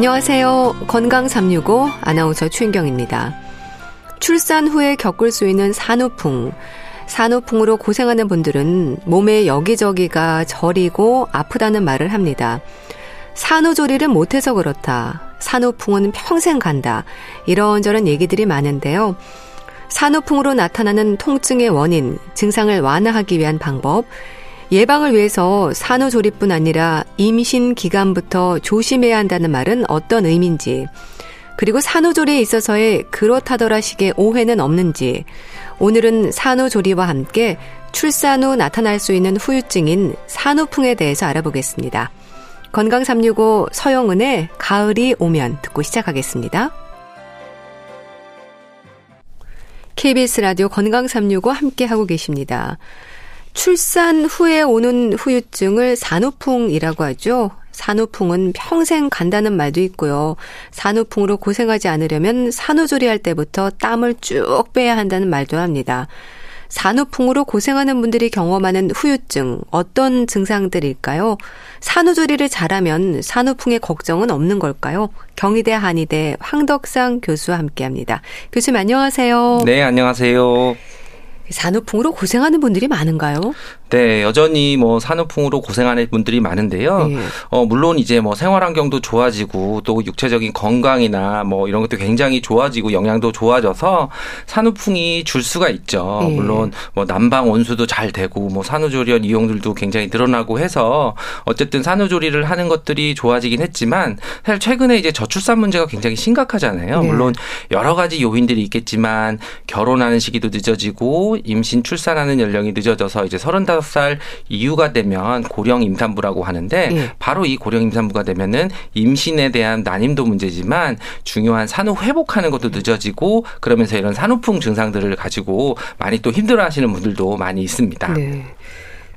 안녕하세요. 건강 365 아나운서 최인경입니다. 출산 후에 겪을 수 있는 산후풍. 산후풍으로 고생하는 분들은 몸에 여기저기가 저리고 아프다는 말을 합니다. 산후조리를 못해서 그렇다. 산후풍은 평생 간다. 이런저런 얘기들이 많은데요. 산후풍으로 나타나는 통증의 원인, 증상을 완화하기 위한 방법, 예방을 위해서 산후조리뿐 아니라 임신 기간부터 조심해야 한다는 말은 어떤 의미인지, 그리고 산후조리에 있어서의 그렇다더라 식의 오해는 없는지, 오늘은 산후조리와 함께 출산 후 나타날 수 있는 후유증인 산후풍에 대해서 알아보겠습니다. 건강 365 서영은의 가을이 오면 듣고 시작하겠습니다. KBS 라디오 건강 365 함께 하고 계십니다. 출산 후에 오는 후유증을 산후풍이라고 하죠. 산후풍은 평생 간다는 말도 있고요. 산후풍으로 고생하지 않으려면 산후조리할 때부터 땀을 쭉 빼야 한다는 말도 합니다. 산후풍으로 고생하는 분들이 경험하는 후유증, 어떤 증상들일까요? 산후조리를 잘하면 산후풍의 걱정은 없는 걸까요? 경희대 한의대 황덕상 교수와 함께 합니다. 교수님 안녕하세요. 네, 안녕하세요. 산후풍으로 고생하는 분들이 많은가요? 네, 여전히 뭐 산후풍으로 고생하는 분들이 많은데요. 네. 어, 물론 이제 뭐 생활 환경도 좋아지고 또 육체적인 건강이나 뭐 이런 것도 굉장히 좋아지고 영양도 좋아져서 산후풍이 줄 수가 있죠. 네. 물론 뭐 난방 온수도 잘 되고 뭐 산후조리원 이용들도 굉장히 늘어나고 해서 어쨌든 산후조리를 하는 것들이 좋아지긴 했지만 사실 최근에 이제 저출산 문제가 굉장히 심각하잖아요. 네. 물론 여러 가지 요인들이 있겠지만 결혼하는 시기도 늦어지고 임신 출산하는 연령이 늦어져서 이제 서른다섯 35살 이후가 되면 고령 임산부라고 하는데 예. 바로 이 고령 임산부가 되면은 임신에 대한 난임도 문제지만 중요한 산후 회복하는 것도 늦어지고 그러면서 이런 산후풍 증상들을 가지고 많이 또 힘들어하시는 분들도 많이 있습니다. 네.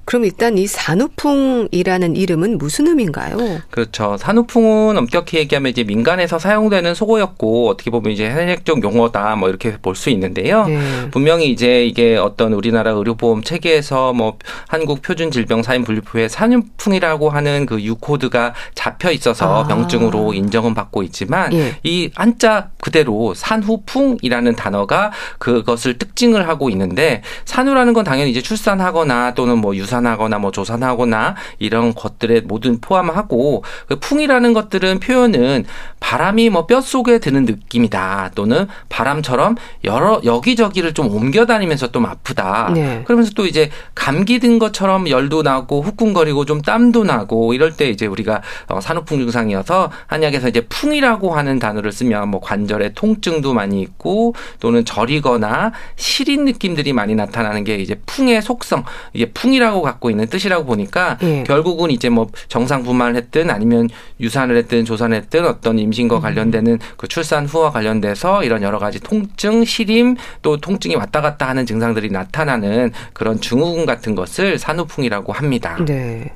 그럼 일단 이 산후풍이라는 이름은 무슨 의미인가요? 그렇죠. 산후풍은 엄격히 얘기하면 이제 민간에서 사용되는 속어였고 어떻게 보면 이제 현역적 용어다 뭐 이렇게 볼 수 있는데요. 네. 분명히 이제 이게 어떤 우리나라 의료보험 체계에서 뭐 한국 표준 질병 사인 분류표에 산후풍이라고 하는 그 유코드가 잡혀 있어서 아. 병증으로 인정은 받고 있지만 예. 이 한자 그대로 산후풍이라는 단어가 그것을 특징을 하고 있는데 산후라는 건 당연히 이제 출산하거나 또는 뭐 유산 유산하거나 뭐 조산하거나 이런 것들에 모든 포함하고 그 풍이라는 것들은 표현은 바람이 뭐 뼛속에 드는 느낌이다 또는 바람처럼 여러 여기저기를 좀 옮겨 다니면서 좀 아프다. 네. 그러면서 또 이제 감기 든 것처럼 열도 나고 후끈거리고 좀 땀도 나고 이럴 때 이제 우리가 어, 산후풍 증상이어서 한약에서 이제 풍이라고 하는 단어를 쓰면 뭐 관절에 통증도 많이 있고 또는 저리거나 시린 느낌들이 많이 나타나는 게 이제 풍의 속성 이게 풍이라고 갖고 있는 뜻이라고 보니까 예. 결국은 이제 뭐 정상 분만을 했든 아니면 유산을 했든 조산을 했든 어떤 임신과 음. 관련되는 그 출산 후와 관련돼서 이런 여러 가지 통증, 시림 또 통증이 왔다 갔다 하는 증상들이 나타나는 그런 증후군 같은 것을 산후풍이라고 합니다. 네.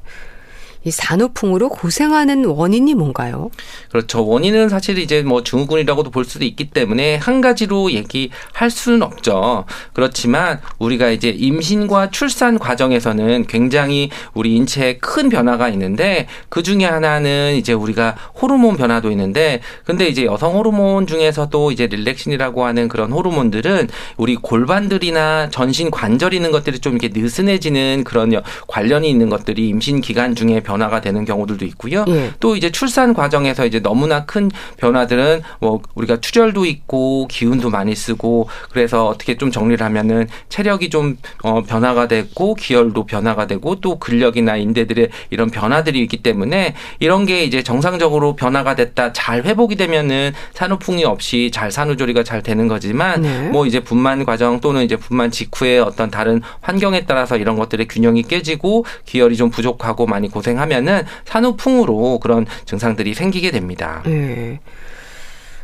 이 산후풍으로 고생하는 원인이 뭔가요? 그렇죠. 원인은 사실 이제 뭐 증후군이라고도 볼 수도 있기 때문에 한 가지로 얘기할 수는 없죠. 그렇지만 우리가 이제 임신과 출산 과정에서는 굉장히 우리 인체에 큰 변화가 있는데 그 중에 하나는 이제 우리가 호르몬 변화도 있는데 근데 이제 여성 호르몬 중에서도 이제 릴렉신이라고 하는 그런 호르몬들은 우리 골반들이나 전신 관절 있는 것들이 좀 이렇게 느슨해지는 그런 관련이 있는 것들이 임신 기간 중에 변화 변화가 되는 경우들도 있고요. 예. 또 이제 출산 과정에서 이제 너무나 큰 변화들은 뭐 우리가 투절도 있고 기운도 많이 쓰고 그래서 어떻게 좀 정리를 하면은 체력이 좀 어, 변화가 됐고 기혈도 변화가 되고 또 근력이나 인대들의 이런 변화들이 있기 때문에 이런 게 이제 정상적으로 변화가 됐다 잘 회복이 되면은 산후풍이 없이 잘 산후조리가 잘 되는 거지만 네. 뭐 이제 분만 과정 또는 이제 분만 직후에 어떤 다른 환경에 따라서 이런 것들의 균형이 깨지고 기혈이 좀 부족하고 많이 고생 하면 하면은 산후풍으로 그런 증상들이 생기게 됩니다. 네.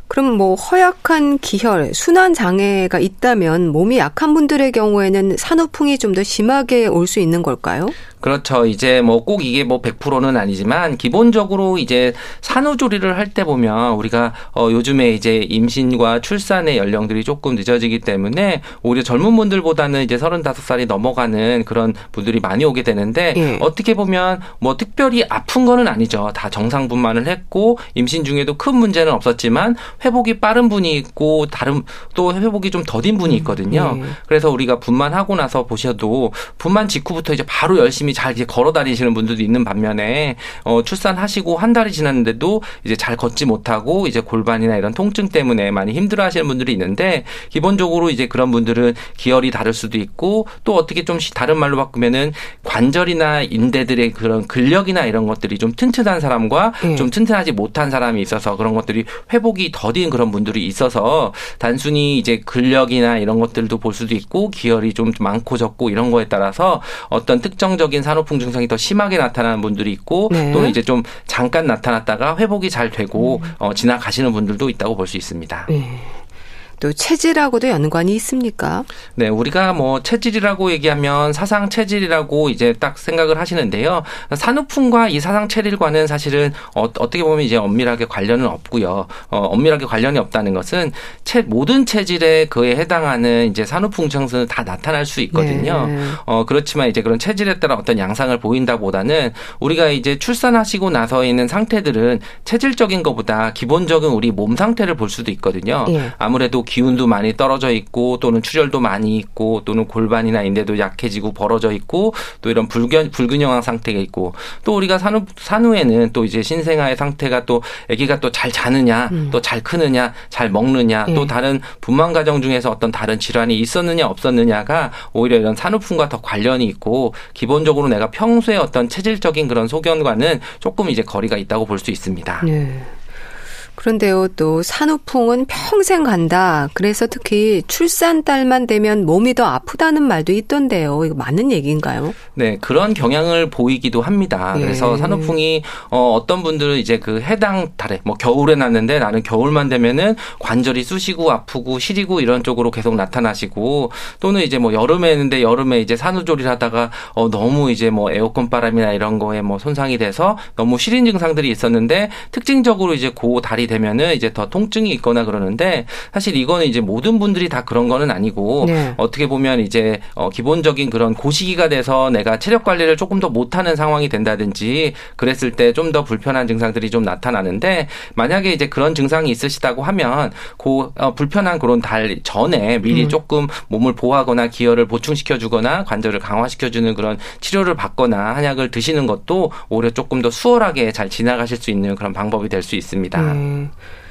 그럼 뭐 허약한 기혈, 순환 장애가 있다면 몸이 약한 분들의 경우에는 산후풍이 좀 더 심하게 올 수 있는 걸까요? 그렇죠. 이제 뭐 꼭 이게 뭐 100%는 아니지만 기본적으로 이제 산후조리를 할 때 보면 우리가 어 요즘에 이제 임신과 출산의 연령들이 조금 늦어지기 때문에 오히려 젊은 분들보다는 이제 35살이 넘어가는 그런 분들이 많이 오게 되는데 예. 어떻게 보면 뭐 특별히 아픈 거는 아니죠. 다 정상 분만을 했고 임신 중에도 큰 문제는 없었지만 회복이 빠른 분이 있고 다른 또 회복이 좀 더딘 분이 있거든요. 예. 그래서 우리가 분만 하고 나서 보셔도 분만 직후부터 이제 바로 열심히 잘 이제 걸어 다니시는 분들도 있는 반면에 어, 출산하시고 한 달이 지났는데도 이제 잘 걷지 못하고 이제 골반이나 이런 통증 때문에 많이 힘들어 하시는 분들이 있는데 기본적으로 이제 그런 분들은 기혈이 다를 수도 있고 또 어떻게 좀 다른 말로 바꾸면은 관절이나 인대들의 그런 근력이나 이런 것들이 좀 튼튼한 사람과 음. 좀 튼튼하지 못한 사람이 있어서 그런 것들이 회복이 더딘 그런 분들이 있어서 단순히 이제 근력이나 이런 것들도 볼 수도 있고 기혈이 좀 많고 적고 이런 거에 따라서 어떤 특정적인 산후풍 증상이 더 심하게 나타나는 분들이 있고 네. 또는 이제 좀 잠깐 나타났다가 회복이 잘 되고 음. 어, 지나가시는 분들도 있다고 볼 수 있습니다. 네. 또 체질하고도 연관이 있습니까? 네, 우리가 뭐 체질이라고 얘기하면 사상 체질이라고 이제 딱 생각을 하시는데요. 산후풍과 이 사상 체질과는 사실은 어, 떻게 보면 이제 엄밀하게 관련은 없고요. 어, 엄밀하게 관련이 없다는 것은 체, 모든 체질에 그에 해당하는 이제 산후풍 증상은 다 나타날 수 있거든요. 네. 어, 그렇지만 이제 그런 체질에 따라 어떤 양상을 보인다보다는 우리가 이제 출산하시고 나서 있는 상태들은 체질적인 것보다 기본적인 우리 몸 상태를 볼 수도 있거든요. 네. 아무래도 기운도 많이 떨어져 있고 또는 출혈도 많이 있고 또는 골반이나 인대도 약해지고 벌어져 있고 또 이런 불균, 불균형한 상태가 있고 또 우리가 산후 산후에는 또 이제 신생아의 상태가 또 아기가 또 잘 자느냐 음. 또잘 크느냐 잘 먹느냐 예. 또 다른 분만 과정 중에서 어떤 다른 질환이 있었느냐 없었느냐가 오히려 이런 산후풍과 더 관련이 있고 기본적으로 내가 평소에 어떤 체질적인 그런 소견과는 조금 이제 거리가 있다고 볼 수 있습니다. 네. 그런데요, 또 산후풍은 평생 간다. 그래서 특히 출산 딸만 되면 몸이 더 아프다는 말도 있던데요. 이거 맞는 얘기인가요? 네, 그런 경향을 보이기도 합니다. 예. 그래서 산후풍이 어, 어떤 분들은 이제 그 해당 달에 뭐 겨울에 났는데 나는 겨울만 되면은 관절이 쑤시고 아프고 시리고 이런 쪽으로 계속 나타나시고 또는 이제 뭐 여름에 했는데 여름에 이제 산후조리를 하다가 어, 너무 이제 뭐 에어컨 바람이나 이런 거에 뭐 손상이 돼서 너무 시린 증상들이 있었는데 특징적으로 이제 고 달이 되면은 이제 더 통증이 있거나 그러는데 사실 이거는 이제 모든 분들이 다 그런 거는 아니고 네. 어떻게 보면 이제 어 기본적인 그런 고시기가 돼서 내가 체력 관리를 조금 더 못하는 상황이 된다든지 그랬을 때 좀 더 불편한 증상들이 좀 나타나는데 만약에 이제 그런 증상이 있으시다고 하면 고 어, 불편한 그런 달 전에 미리 음. 조금 몸을 보호하거나 기혈을 보충시켜 주거나 관절을 강화시켜 주는 그런 치료를 받거나 한약을 드시는 것도 오히려 조금 더 수월하게 잘 지나가실 수 있는 그런 방법이 될 수 있습니다. 음. Yeah.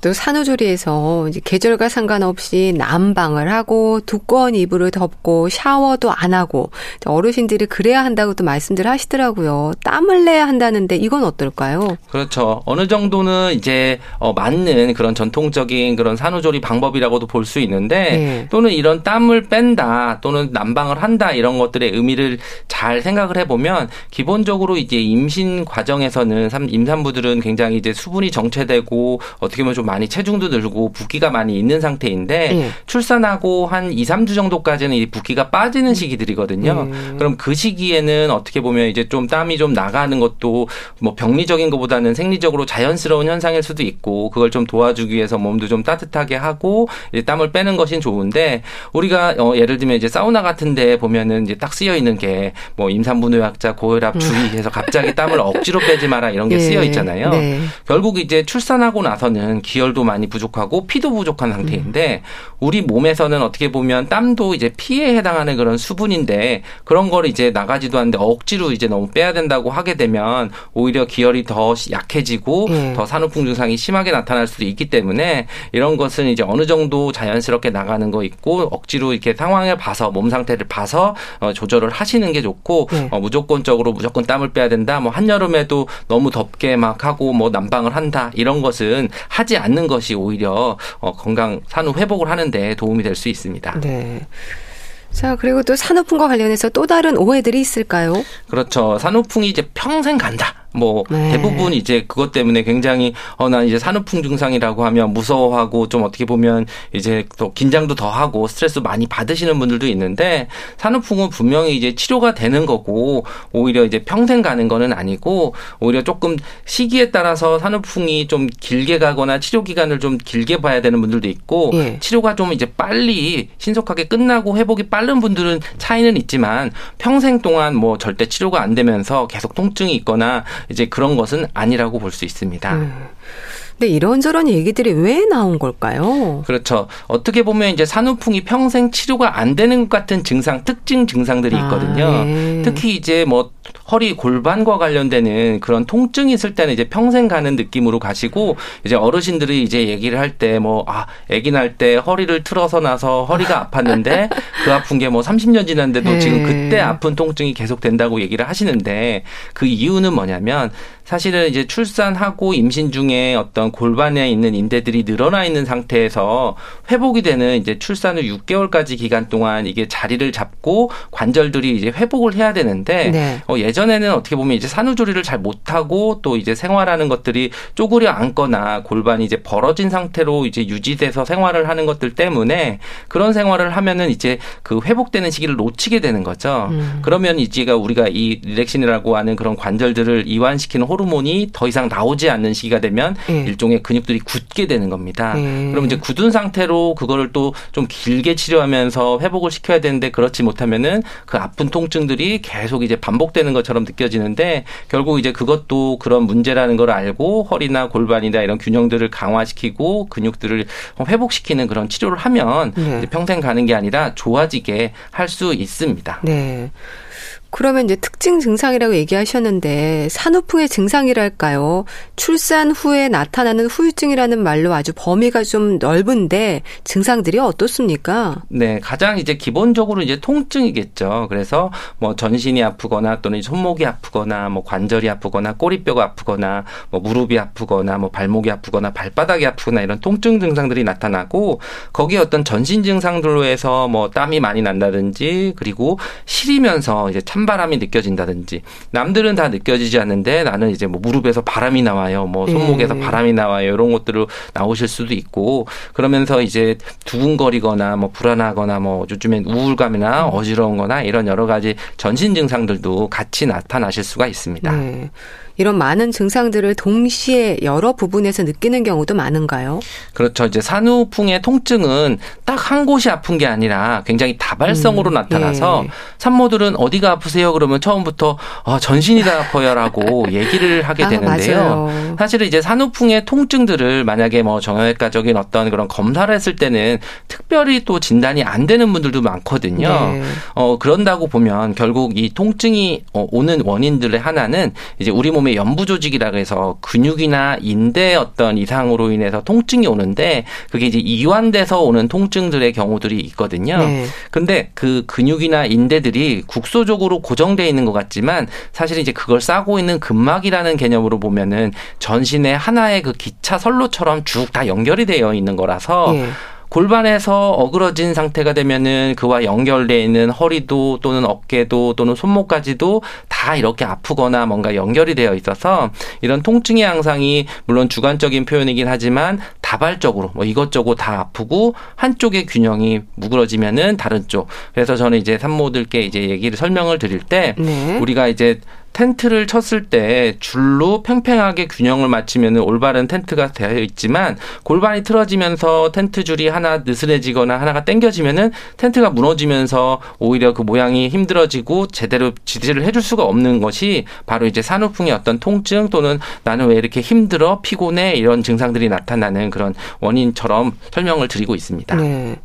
또 산후조리에서 이제 계절과 상관없이 난방을 하고 두꺼운 이불을 덮고 샤워도 안 하고 어르신들이 그래야 한다고 또 말씀들 하시더라고요. 땀을 내야 한다는데 이건 어떨까요? 그렇죠. 어느 정도는 이제 어, 맞는 그런 전통적인 그런 산후조리 방법이라고도 볼 수 있는데 네. 또는 이런 땀을 뺀다 또는 난방을 한다 이런 것들의 의미를 잘 생각을 해보면 기본적으로 이제 임신 과정에서는 임산부들은 굉장히 이제 수분이 정체되고 어떻게 보면 좀 많이 체중도 늘고 붓기가 많이 있는 상태인데 네. 출산하고 한 2, 3주 정도까지는 이 붓기가 빠지는 시기들이거든요. 네. 그럼 그 시기에는 어떻게 보면 이제 좀 땀이 좀 나가는 것도 뭐 병리적인 것보다는 생리적으로 자연스러운 현상일 수도 있고 그걸 좀 도와주기 위해서 몸도 좀 따뜻하게 하고 이제 땀을 빼는 것이 좋은데 우리가 어 예를 들면 이제 사우나 같은 데 보면은 이제 딱 쓰여 있는 게 뭐 임산부 노약자 고혈압 음. 주의해서 갑자기 땀을 억지로 빼지 마라 이런 게 네. 쓰여 있잖아요. 네. 결국 이제 출산하고 나서는 기 기혈도 많이 부족하고 피도 부족한 상태인데 우리 몸에서는 어떻게 보면 땀도 이제 피에 해당하는 그런 수분인데 그런 걸 이제 나가지도 않는데 억지로 이제 너무 빼야 된다고 하게 되면 오히려 기혈이 더 약해지고 예. 더 산후풍 증상이 심하게 나타날 수도 있기 때문에 이런 것은 이제 어느 정도 자연스럽게 나가는 거 있고 억지로 이렇게 상황을 봐서 몸 상태를 봐서 어, 조절을 하시는 게 좋고 예. 어, 무조건적으로 무조건 땀을 빼야 된다. 뭐 한여름에도 너무 덥게 막 하고 뭐 난방을 한다 이런 것은 하지 않는 것이 오히려 어, 건강 산후 회복을 하는데 도움이 될 수 있습니다. 네. 자, 그리고 또 산후풍과 관련해서 또 다른 오해들이 있을까요? 그렇죠. 산후풍이 이제 평생 간다. 뭐 네. 대부분 이제 그것 때문에 굉장히 어 난 이제 산후풍 증상이라고 하면 무서워하고 좀 어떻게 보면 이제 또 긴장도 더 하고 스트레스 많이 받으시는 분들도 있는데 산후풍은 분명히 이제 치료가 되는 거고 오히려 이제 평생 가는 거는 아니고 오히려 조금 시기에 따라서 산후풍이 좀 길게 가거나 치료 기간을 좀 길게 봐야 되는 분들도 있고 예. 치료가 좀 이제 빨리 신속하게 끝나고 회복이 빠른 분들은 차이는 있지만 평생 동안 뭐 절대 치료가 안 되면서 계속 통증이 있거나 이제 그런 것은 아니라고 볼 수 있습니다. 음. 근데 이런저런 얘기들이 왜 나온 걸까요? 그렇죠. 어떻게 보면 이제 산후풍이 평생 치료가 안 되는 것 같은 증상, 특징 증상들이 아, 있거든요. 아, 네. 특히 이제 뭐 허리 골반과 관련되는 그런 통증이 있을 때는 이제 평생 가는 느낌으로 가시고 이제 어르신들이 이제 얘기를 할 때 뭐 아, 아기 날 때 허리를 틀어서 나서 허리가 아팠는데 그 아픈 게 뭐 30년 지났는데도 네. 지금 그때 아픈 통증이 계속 된다고 얘기를 하시는데 그 이유는 뭐냐면 사실은 이제 출산하고 임신 중에 어떤 골반에 있는 인대들이 늘어나 있는 상태에서 회복이 되는 이제 출산 후 6개월까지 기간 동안 이게 자리를 잡고 관절들이 이제 회복을 해야 되는데 네. 어, 예전에는 어떻게 보면 이제 산후조리를 잘 못하고 또 이제 생활하는 것들이 쪼그려 앉거나 골반이 이제 벌어진 상태로 이제 유지돼서 생활을 하는 것들 때문에 그런 생활을 하면은 이제 그 회복되는 시기를 놓치게 되는 거죠. 음. 그러면 이제가 우리가 이 리렉신이라고 하는 그런 관절들을 이완시키는 호르몬 호르몬이 더 이상 나오지 않는 시기가 되면 네. 일종의 근육들이 굳게 되는 겁니다. 네. 그럼 이제 굳은 상태로 그거를 또 좀 길게 치료하면서 회복을 시켜야 되는데 그렇지 못하면은 그 아픈 통증들이 계속 이제 반복되는 것처럼 느껴지는데 결국 이제 그것도 그런 문제라는 걸 알고 허리나 골반이나 이런 균형들을 강화시키고 근육들을 회복시키는 그런 치료를 하면 네. 평생 가는 게 아니라 좋아지게 할 수 있습니다. 네. 그러면 이제 특징 증상이라고 얘기하셨는데 산후풍의 증상이랄까요? 출산 후에 나타나는 후유증이라는 말로 아주 범위가 좀 넓은데 증상들이 어떻습니까? 네, 가장 이제 기본적으로 이제 통증이겠죠. 그래서 뭐 전신이 아프거나 또는 손목이 아프거나 뭐 관절이 아프거나 꼬리뼈가 아프거나 뭐 무릎이 아프거나 뭐 발목이 아프거나 발바닥이 아프거나 이런 통증 증상들이 나타나고 거기에 어떤 전신 증상들로 해서 뭐 땀이 많이 난다든지 그리고 시리면서 이제 참 찬바람이 느껴진다든지 남들은 다 느껴지지 않는데 나는 이제 뭐 무릎에서 바람이 나와요. 뭐 손목에서 네. 바람이 나와요. 이런 것들로 나오실 수도 있고 그러면서 이제 두근거리거나 뭐 불안하거나 뭐 요즘엔 우울감이나 음. 어지러운 거나 이런 여러 가지 전신 증상들도 같이 나타나실 수가 있습니다. 네. 이런 많은 증상들을 동시에 여러 부분에서 느끼는 경우도 많은가요? 그렇죠. 이제 산후풍의 통증은 딱 한 곳이 아픈 게 아니라 굉장히 다발성으로 음, 나타나서 예. 산모들은 어디가 아프세요? 그러면 처음부터 어, 전신이 다 아파요라고 얘기를 하게 아, 되는데요. 맞아요. 사실은 이제 산후풍의 통증들을 만약에 뭐 정형외과적인 어떤 그런 검사를 했을 때는 특별히 또 진단이 안 되는 분들도 많거든요. 네. 어, 그런다고 보면 결국 이 통증이 어, 오는 원인들의 하나는 이제 우리 몸의 몸의 연부 조직이라고 해서 근육이나 인대 어떤 이상으로 인해서 통증이 오는데 그게 이제 이완돼서 오는 통증들의 경우들이 있거든요. 네. 근데 그 근육이나 인대들이 국소적으로 고정돼 있는 것 같지만 사실 이제 그걸 싸고 있는 근막이라는 개념으로 보면은 전신의 하나의 그 기차 선로처럼 쭉 다 연결이 되어 있는 거라서 네. 골반에서 어그러진 상태가 되면은 그와 연결돼 있는 허리도 또는 어깨도 또는 손목까지도 다 이렇게 아프거나 뭔가 연결이 되어 있어서 이런 통증의 양상이 물론 주관적인 표현이긴 하지만 다발적으로 뭐 이것저것 다 아프고 한쪽의 균형이 무그러지면은 다른 쪽. 그래서 저는 이제 산모들께 이제 얘기를 설명을 드릴 때 네. 우리가 이제 텐트를 쳤을 때 줄로 팽팽하게 균형을 맞추면 올바른 텐트가 되어 있지만 골반이 틀어지면서 텐트 줄이 하나 느슨해지거나 하나가 당겨지면은 텐트가 무너지면서 오히려 그 모양이 힘들어지고 제대로 지지를 해줄 수가 없는 것이 바로 이제 산후풍의 어떤 통증 또는 나는 왜 이렇게 힘들어 피곤해 이런 증상들이 나타나는 그런 원인처럼 설명을 드리고 있습니다. 네.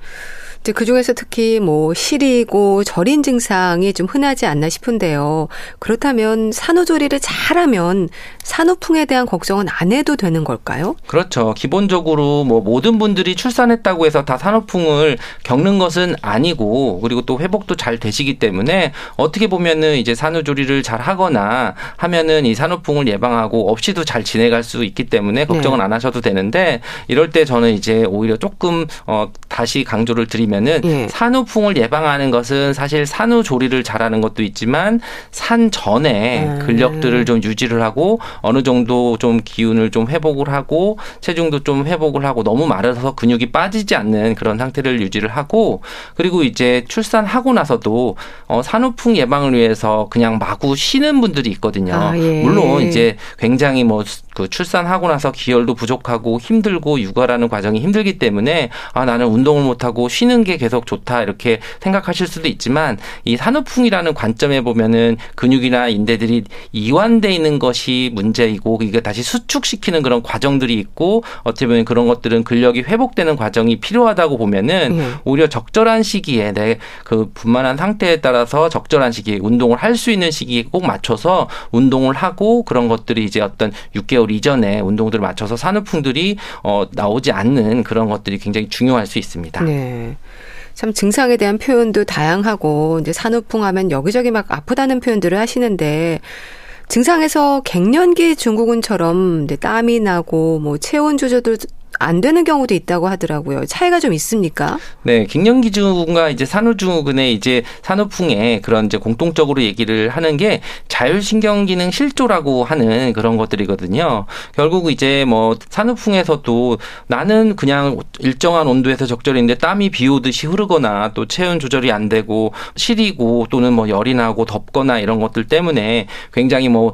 그 중에서 특히 뭐 시리고 저린 증상이 좀 흔하지 않나 싶은데요. 그렇다면 산후조리를 잘하면 산후풍에 대한 걱정은 안 해도 되는 걸까요? 그렇죠. 기본적으로 뭐 모든 분들이 출산했다고 해서 다 산후풍을 겪는 것은 아니고 그리고 또 회복도 잘 되시기 때문에 어떻게 보면은 이제 산후조리를 잘 하거나 하면은 이 산후풍을 예방하고 없이도 잘 지내갈 수 있기 때문에 걱정은 네. 안 하셔도 되는데 이럴 때 저는 이제 오히려 조금 어 다시 강조를 드리면 보면은 예. 산후풍을 예방하는 것은 사실 산후조리를 잘하는 것도 있지만 산 전에 음. 근력들을 좀 유지를 하고 어느 정도 좀 기운을 좀 회복을 하고 체중도 좀 회복을 하고 너무 마르서 근육이 빠지지 않는 그런 상태를 유지를 하고 그리고 이제 출산하고 나서도 어 산후풍 예방을 위해서 그냥 마구 쉬는 분들이 있거든요. 아, 예. 물론 이제 굉장히 뭐 그 출산하고 나서 기혈도 부족하고 힘들고 육아라는 과정이 힘들기 때문에 아 나는 운동을 못 하고 쉬는 게 계속 좋다 이렇게 생각하실 수도 있지만 이 산후풍이라는 관점에 보면은 근육이나 인대들이 이완돼 있는 것이 문제이고 이게 다시 수축시키는 그런 과정들이 있고 어떻게 보면 그런 것들은 근력이 회복되는 과정이 필요하다고 보면은 네. 오히려 적절한 시기에 내 그 분만한 상태에 따라서 적절한 시기에 운동을 할 수 있는 시기에 꼭 맞춰서 운동을 하고 그런 것들이 이제 어떤 6개월 이전에 운동들을 맞춰서 산후풍들이 어 나오지 않는 그런 것들이 굉장히 중요할 수 있습니다. 네. 참 증상에 대한 표현도 다양하고 이제 산후풍 하면 여기저기 막 아프다는 표현들을 하시는데 증상에서 갱년기 증후군처럼 땀이 나고 뭐 체온 조절도 안 되는 경우도 있다고 하더라고요. 차이가 좀 있습니까? 네, 갱년기 증후군과 이제 산후증후군의 이제 산후풍의 그런 이제 공통적으로 얘기를 하는 게 자율신경기능 실조라고 하는 그런 것들이거든요. 결국 이제 뭐 산후풍에서도 나는 그냥 일정한 온도에서 적절인데 땀이 비 오듯이 흐르거나 또 체온 조절이 안 되고 시리고 또는 뭐 열이 나고 덥거나 이런 것들 때문에 굉장히 뭐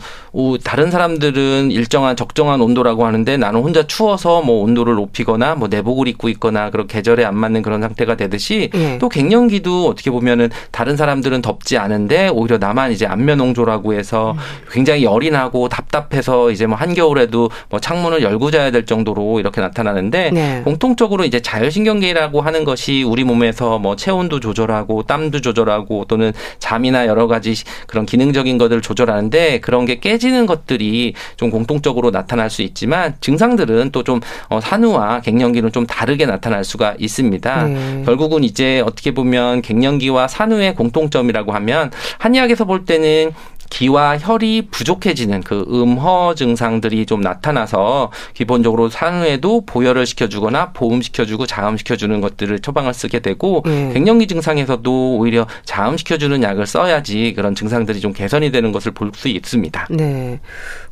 다른 사람들은 일정한 적정한 온도라고 하는데 나는 혼자 추워서 뭐 온도를 온도를 높이거나 뭐 내복을 입고 있거나 그런 계절에 안 맞는 그런 상태가 되듯이 예. 또 갱년기도 어떻게 보면은 다른 사람들은 덥지 않은데 오히려 나만 이제 안면홍조라고 해서 음. 굉장히 열이 나고 답답해서 이제 뭐 한겨울에도 뭐 창문을 열고 자야 될 정도로 이렇게 나타나는데 네. 공통적으로 이제 자율신경계라고 하는 것이 우리 몸에서 뭐 체온도 조절하고 땀도 조절하고 또는 잠이나 여러 가지 그런 기능적인 것들을 조절하는데 그런 게 깨지는 것들이 좀 공통적으로 나타날 수 있지만 증상들은 또좀 어, 산 후와 갱년기는 좀 다르게 나타날 수가 있습니다. 네. 결국은 이제 어떻게 보면 갱년기와 산후의 공통점이라고 하면 한의학에서 볼 때는 기와 혈이 부족해지는 그 음허 증상들이 좀 나타나서 기본적으로 산후에도 보혈을 시켜주거나 보음시켜주고 자음시켜주는 것들을 처방을 쓰게 되고 네. 갱년기 증상에서도 오히려 자음시켜주는 약을 써야지 그런 증상들이 좀 개선이 되는 것을 볼 수 있습니다. 네.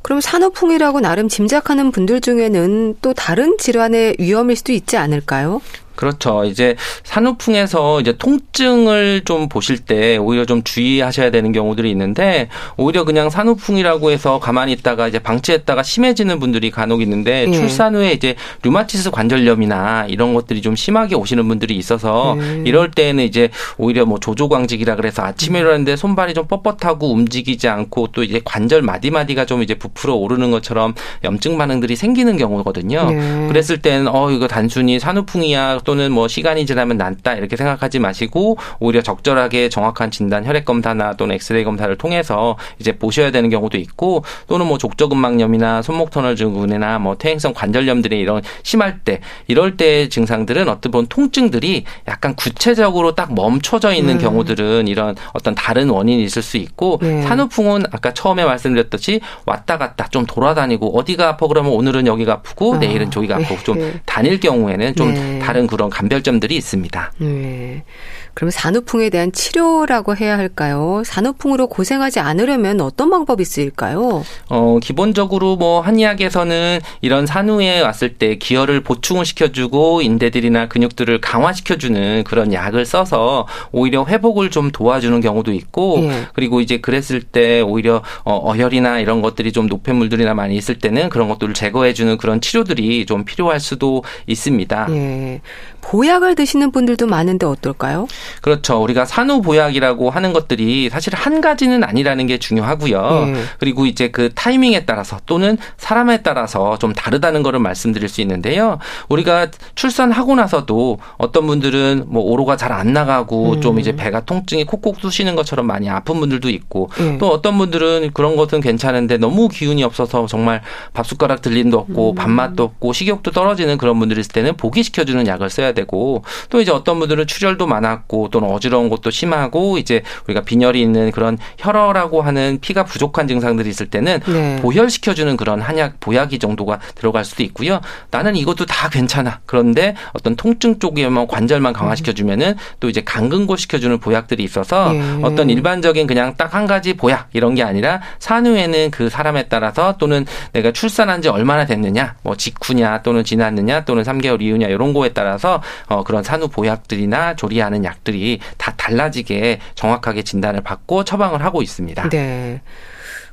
그럼 산후풍이라고 나름 짐작하는 분들 중에는 또 다른 질환의 위험일 수도 있지 않을까요? 그렇죠. 이제 산후풍에서 이제 통증을 좀 보실 때 오히려 좀 주의하셔야 되는 경우들이 있는데 오히려 그냥 산후풍이라고 해서 가만히 있다가 이제 방치했다가 심해지는 분들이 간혹 있는데 네. 출산 후에 이제 류마티스 관절염이나 이런 것들이 좀 심하게 오시는 분들이 있어서 네. 이럴 때는 이제 오히려 뭐 조조광직이라 그래서 아침에 일어났는데 손발이 좀 뻣뻣하고 움직이지 않고 또 이제 관절 마디마디가 좀 이제 부풀어 오르는 것처럼 염증 반응들이 생기는 경우거든요. 네. 그랬을 때는 어 이거 단순히 산후풍이야 또는 뭐 시간이 지나면 낫다 이렇게 생각하지 마시고 오히려 적절하게 정확한 진단 혈액 검사나 또는 엑스레이 검사를 통해서 이제 보셔야 되는 경우도 있고 또는 뭐 족저근막염이나 손목 터널 증후군이나 뭐 퇴행성 관절염들이 이런 심할 때 이럴 때 증상들은 어떤 본 통증들이 약간 구체적으로 딱 멈춰져 있는 음. 경우들은 이런 어떤 다른 원인이 있을 수 있고 네. 산후풍은 아까 처음에 말씀드렸듯이 왔다 갔다 좀 돌아다니고 어디가 아파 그러면 오늘은 여기가 아프고 아. 내일은 저기가 아프고 좀 네. 다닐 경우에는 좀 네. 다른 그런 감별점들이 있습니다. 네. 그럼 산후풍에 대한 치료라고 해야 할까요? 산후풍으로 고생하지 않으려면 어떤 방법이 있을까요? 어, 기본적으로 뭐 한의학에서는 이런 산후에 왔을 때 기혈을 보충을 시켜주고 인대들이나 근육들을 강화시켜주는 그런 약을 써서 오히려 회복을 좀 도와주는 경우도 있고 예. 그리고 이제 그랬을 때 오히려 어, 어혈이나 이런 것들이 좀 노폐물들이나 많이 있을 때는 그런 것들을 제거해주는 그런 치료들이 좀 필요할 수도 있습니다. 예. 보약을 드시는 분들도 많은데 어떨까요? 그렇죠. 우리가 산후 보약이라고 하는 것들이 사실 한 가지는 아니라는 게 중요하고요. 네. 그리고 이제 그 타이밍에 따라서 또는 사람에 따라서 좀 다르다는 거를 말씀드릴 수 있는데요. 우리가 출산하고 나서도 어떤 분들은 뭐 오로가 잘 안 나가고 음. 좀 이제 배가 통증이 콕콕 쑤시는 것처럼 많이 아픈 분들도 있고 네. 또 어떤 분들은 그런 것은 괜찮은데 너무 기운이 없어서 정말 밥 숟가락 들림도 없고 음. 밥맛도 없고 식욕도 떨어지는 그런 분들이 있을 때는 보기시켜주는 약을 써야 되고 또 이제 어떤 분들은 출혈도 많았고 또는 어지러운 것도 심하고 이제 우리가 빈혈이 있는 그런 혈어라고 하는 피가 부족한 증상들이 있을 때는 네. 보혈시켜주는 그런 한약 보약이 정도가 들어갈 수도 있고요. 나는 이것도 다 괜찮아. 그런데 어떤 통증 쪽에만 관절만 강화시켜주면은 또 이제 강근고 시켜주는 보약들이 있어서 예. 어떤 일반적인 그냥 딱 한 가지 보약 이런 게 아니라 산후에는 그 사람에 따라서 또는 내가 출산한 지 얼마나 됐느냐, 뭐 직후냐 또는 지났느냐 또는 3개월 이후냐 이런 거에 따라서 어 그런 산후 보약들이나 조리하는 약 들이 다 달라지게 정확하게 진단을 받고 처방을 하고 있습니다. 네.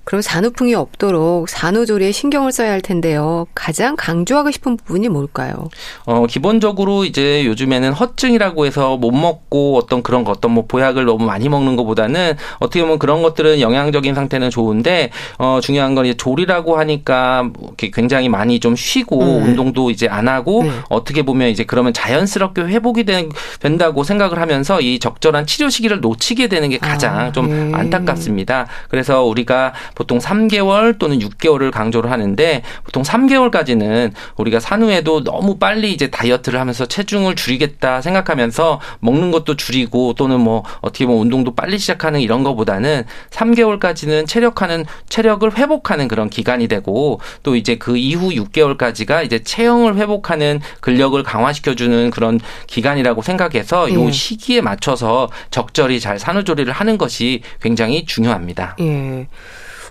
그럼 산후풍이 없도록 산후조리에 신경을 써야 할 텐데요. 가장 강조하고 싶은 부분이 뭘까요? 어, 기본적으로 이제 요즘에는 허증이라고 해서 못 먹고 어떤 그런 거 어떤 뭐 보약을 너무 많이 먹는 것보다는 어떻게 보면 그런 것들은 영양적인 상태는 좋은데 어, 중요한 건 이제 조리라고 하니까 굉장히 많이 좀 쉬고 네. 운동도 이제 안 하고 네. 어떻게 보면 이제 그러면 자연스럽게 회복이 된, 된다고 생각을 하면서 이 적절한 치료 시기를 놓치게 되는 게 가장 아, 좀 네. 안타깝습니다. 그래서 우리가 보통 3개월 또는 6개월을 강조를 하는데 보통 3개월까지는 우리가 산후에도 너무 빨리 이제 다이어트를 하면서 체중을 줄이겠다 생각하면서 먹는 것도 줄이고 또는 뭐 어떻게 보면 운동도 빨리 시작하는 이런 거보다는 3개월까지는 체력하는 체력을 회복하는 그런 기간이 되고 또 이제 그 이후 6개월까지가 이제 체형을 회복하는 근력을 강화시켜 주는 그런 기간이라고 생각해서 요 예. 시기에 맞춰서 적절히 잘 산후조리를 하는 것이 굉장히 중요합니다. 예.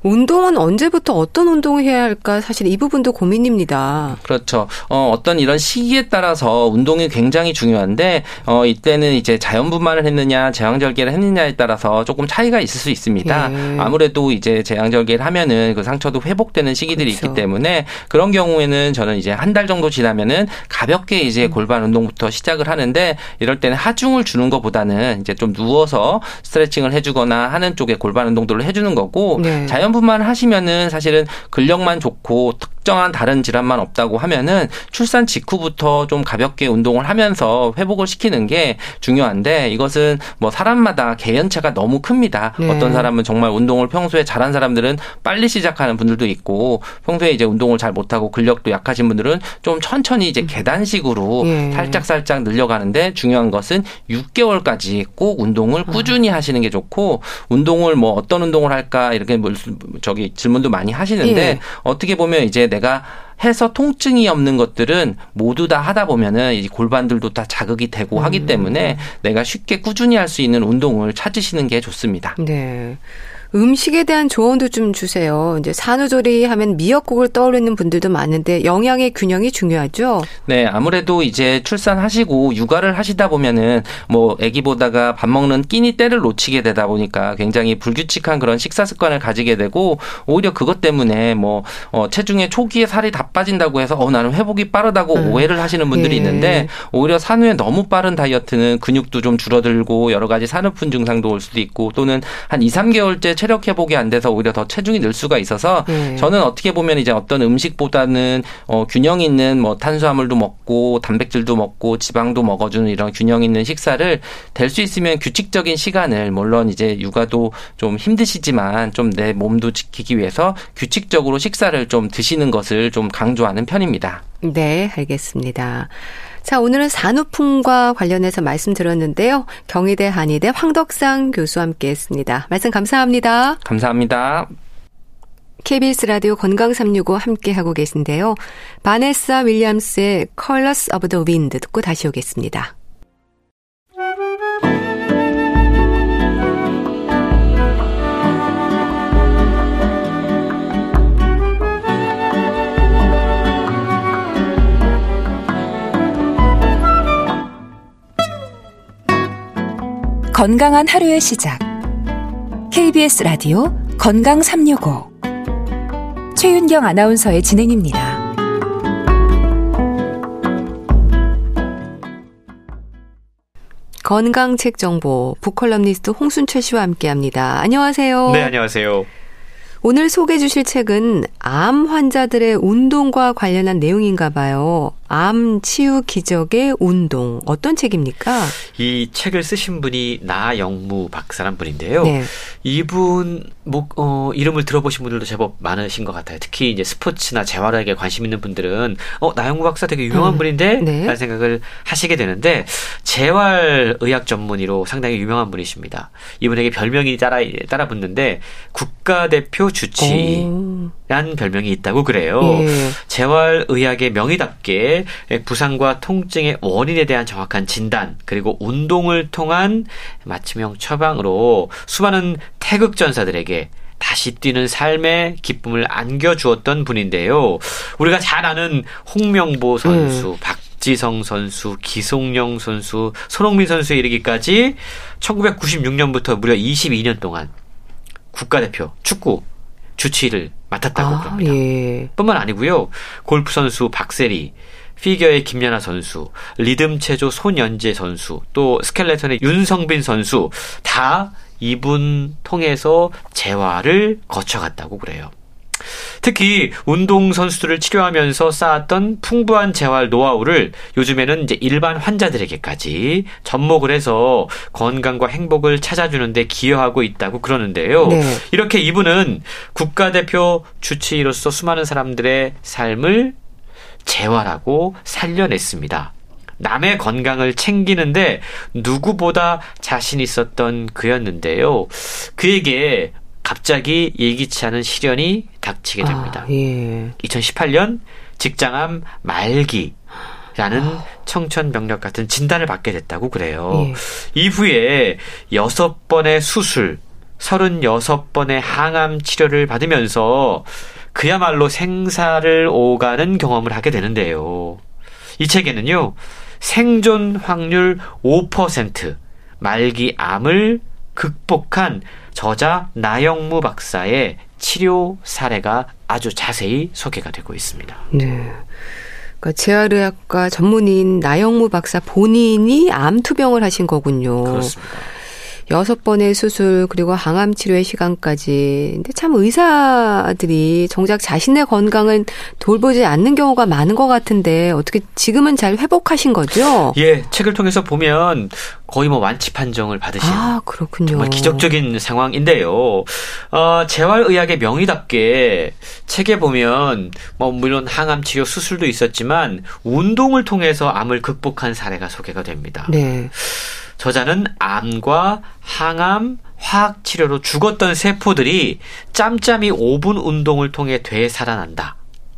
운동은 언제부터 어떤 운동을 해야 할까 사실 이 부분도 고민입니다. 그렇죠. 어, 어떤 이런 시기에 따라서 운동이 굉장히 중요한데 어, 이때는 이제 자연분만을 했느냐 제왕절개를 했느냐에 따라서 조금 차이가 있을 수 있습니다. 예. 아무래도 이제 제왕절개를 하면은 그 상처도 회복되는 시기들이 그렇죠. 있기 때문에 그런 경우에는 저는 이제 한 달 정도 지나면은 가볍게 이제 음. 골반 운동부터 시작을 하는데 이럴 때는 하중을 주는 것보다는 이제 좀 누워서 스트레칭을 해주거나 하는 쪽에 골반 운동들을 해주는 거고 네. 자연 자연분만 하시면은 사실은 근력만 좋고 특정한 다른 질환만 없다고 하면은 출산 직후부터 좀 가볍게 운동을 하면서 회복을 시키는 게 중요한데 이것은 뭐 사람마다 개연차가 너무 큽니다. 네. 어떤 사람은 정말 운동을 평소에 잘한 사람들은 빨리 시작하는 분들도 있고 평소에 이제 운동을 잘 못하고 근력도 약하신 분들은 좀 천천히 이제 계단식으로 네. 살짝 살짝 늘려가는데 중요한 것은 6개월까지 꼭 운동을 꾸준히 하시는 게 좋고 운동을 뭐 어떤 운동을 할까 이렇게 저기 질문도 많이 하시는데 예. 어떻게 보면 이제 내가 해서 통증이 없는 것들은 모두 다 하다 보면은 이 골반들도 다 자극이 되고 음. 하기 때문에 내가 쉽게 꾸준히 할 수 있는 운동을 찾으시는 게 좋습니다. 네. 음식에 대한 조언도 좀 주세요. 이제 산후조리 하면 미역국을 떠올리는 분들도 많은데 영양의 균형이 중요하죠. 네, 아무래도 이제 출산하시고 육아를 하시다 보면은 뭐 아기 보다가 밥 먹는 끼니 때를 놓치게 되다 보니까 굉장히 불규칙한 그런 식사 습관을 가지게 되고 오히려 그것 때문에 뭐 어, 체중에 초기에 살이 다 빠진다고 해서 어 나는 회복이 빠르다고 음. 오해를 하시는 분들이 예. 있는데 오히려 산후에 너무 빠른 다이어트는 근육도 좀 줄어들고 여러 가지 산후풍 증상도 올 수도 있고 또는 한 2, 3개월째 체력 회복이 안 돼서 오히려 더 체중이 늘 수가 있어서 네. 저는 어떻게 보면 이제 어떤 음식보다는 어 균형 있는 뭐 탄수화물도 먹고 단백질도 먹고 지방도 먹어주는 이런 균형 있는 식사를 될 수 있으면 규칙적인 시간을 물론 이제 육아도 좀 힘드시지만 좀 내 몸도 지키기 위해서 규칙적으로 식사를 좀 드시는 것을 좀 강조하는 편입니다. 네, 알겠습니다. 자, 오늘은 산후풍과 관련해서 말씀드렸는데요. 경희대 한의대 황덕상 교수와 함께 했습니다. 말씀 감사합니다. 감사합니다. KBS 라디오 건강 365 함께 하고 계신데요. 바네사 윌리엄스의 Colors of the Wind 듣고 다시 오겠습니다. 건강한 하루의 시작. KBS 라디오 건강 365. 최윤경 아나운서의 진행입니다. 건강책 정보 북컬럼니스트 홍순철 씨와 함께합니다. 안녕하세요. 네, 안녕하세요. 오늘 소개해 주실 책은 암 환자들의 운동과 관련한 내용인가 봐요. 암 치유 기적의 운동 어떤 책입니까? 이 책을 쓰신 분이 나영무 박사란 분인데요. 네. 이분 뭐 어, 이름을 들어보신 분들도 제법 많으신 것 같아요. 특히 이제 스포츠나 재활학에 관심 있는 분들은 어 나영무 박사 되게 유명한 음. 분인데 네. 라는 생각을 하시게 되는데 재활 의학 전문의로 상당히 유명한 분이십니다. 이분에게 별명이 따라 따라 붙는데 국가대표 주치의란 별명이 있다고 그래요. 예. 재활 의학의 명의답게 부상과 통증의 원인에 대한 정확한 진단 그리고 운동을 통한 맞춤형 처방으로 수많은 태극 전사들에게 다시 뛰는 삶의 기쁨을 안겨주었던 분인데요. 우리가 잘 아는 홍명보 선수, 음. 박지성 선수, 기송영 선수, 손흥민 선수에 이르기까지 1996년부터 무려 22년 동안 국가대표 축구 주치를 맡았다고 아, 그럽니다. 예. 뿐만 아니고요. 골프 선수 박세리, 피겨의 김연아 선수, 리듬 체조 손연재 선수, 또 스켈레톤의 윤성빈 선수 다 이분 통해서 재활을 거쳐갔다고 그래요. 특히 운동 선수들을 치료하면서 쌓았던 풍부한 재활 노하우를 요즘에는 이제 일반 환자들에게까지 접목을 해서 건강과 행복을 찾아주는데 기여하고 있다고 그러는데요. 네. 이렇게 이분은 국가대표 주치의로서 수많은 사람들의 삶을 재활하고 살려냈습니다. 남의 건강을 챙기는데 누구보다 자신 있었던 그였는데요. 그에게 갑자기 예기치 않은 시련이 닥치게 아, 됩니다. 아, 예. 2018년 직장암 말기 라는 아. 청천벽력 같은 진단을 받게 됐다고 그래요. 예. 이후에 여섯 번의 수술, 36번의 항암 치료를 받으면서 그야말로 생사를 오가는 경험을 하게 되는데요. 이 책에는요, 생존 확률 5%, 말기 암을 극복한 저자 나영무 박사의 치료 사례가 아주 자세히 소개가 되고 있습니다. 네. 그러니까 재활의학과 전문의인 나영무 박사 본인이 암 투병을 하신 거군요. 그렇습니다. 여섯 번의 수술 그리고 항암 치료의 시간까지. 근데 참 의사들이 정작 자신의 건강은 돌보지 않는 경우가 많은 것 같은데 어떻게 지금은 잘 회복하신 거죠? 예, 책을 통해서 보면 거의 뭐 완치 판정을 받으신 아, 그렇군요. 정말 기적적인 상황인데요. 어, 재활의학의 명의답게 책에 보면 뭐 물론 항암 치료 수술도 있었지만 운동을 통해서 암을 극복한 사례가 소개가 됩니다. 네. 저자는 암과 항암, 화학 치료로 죽었던 세포들이 짬짬이 5분 운동을 통해 되살아난다.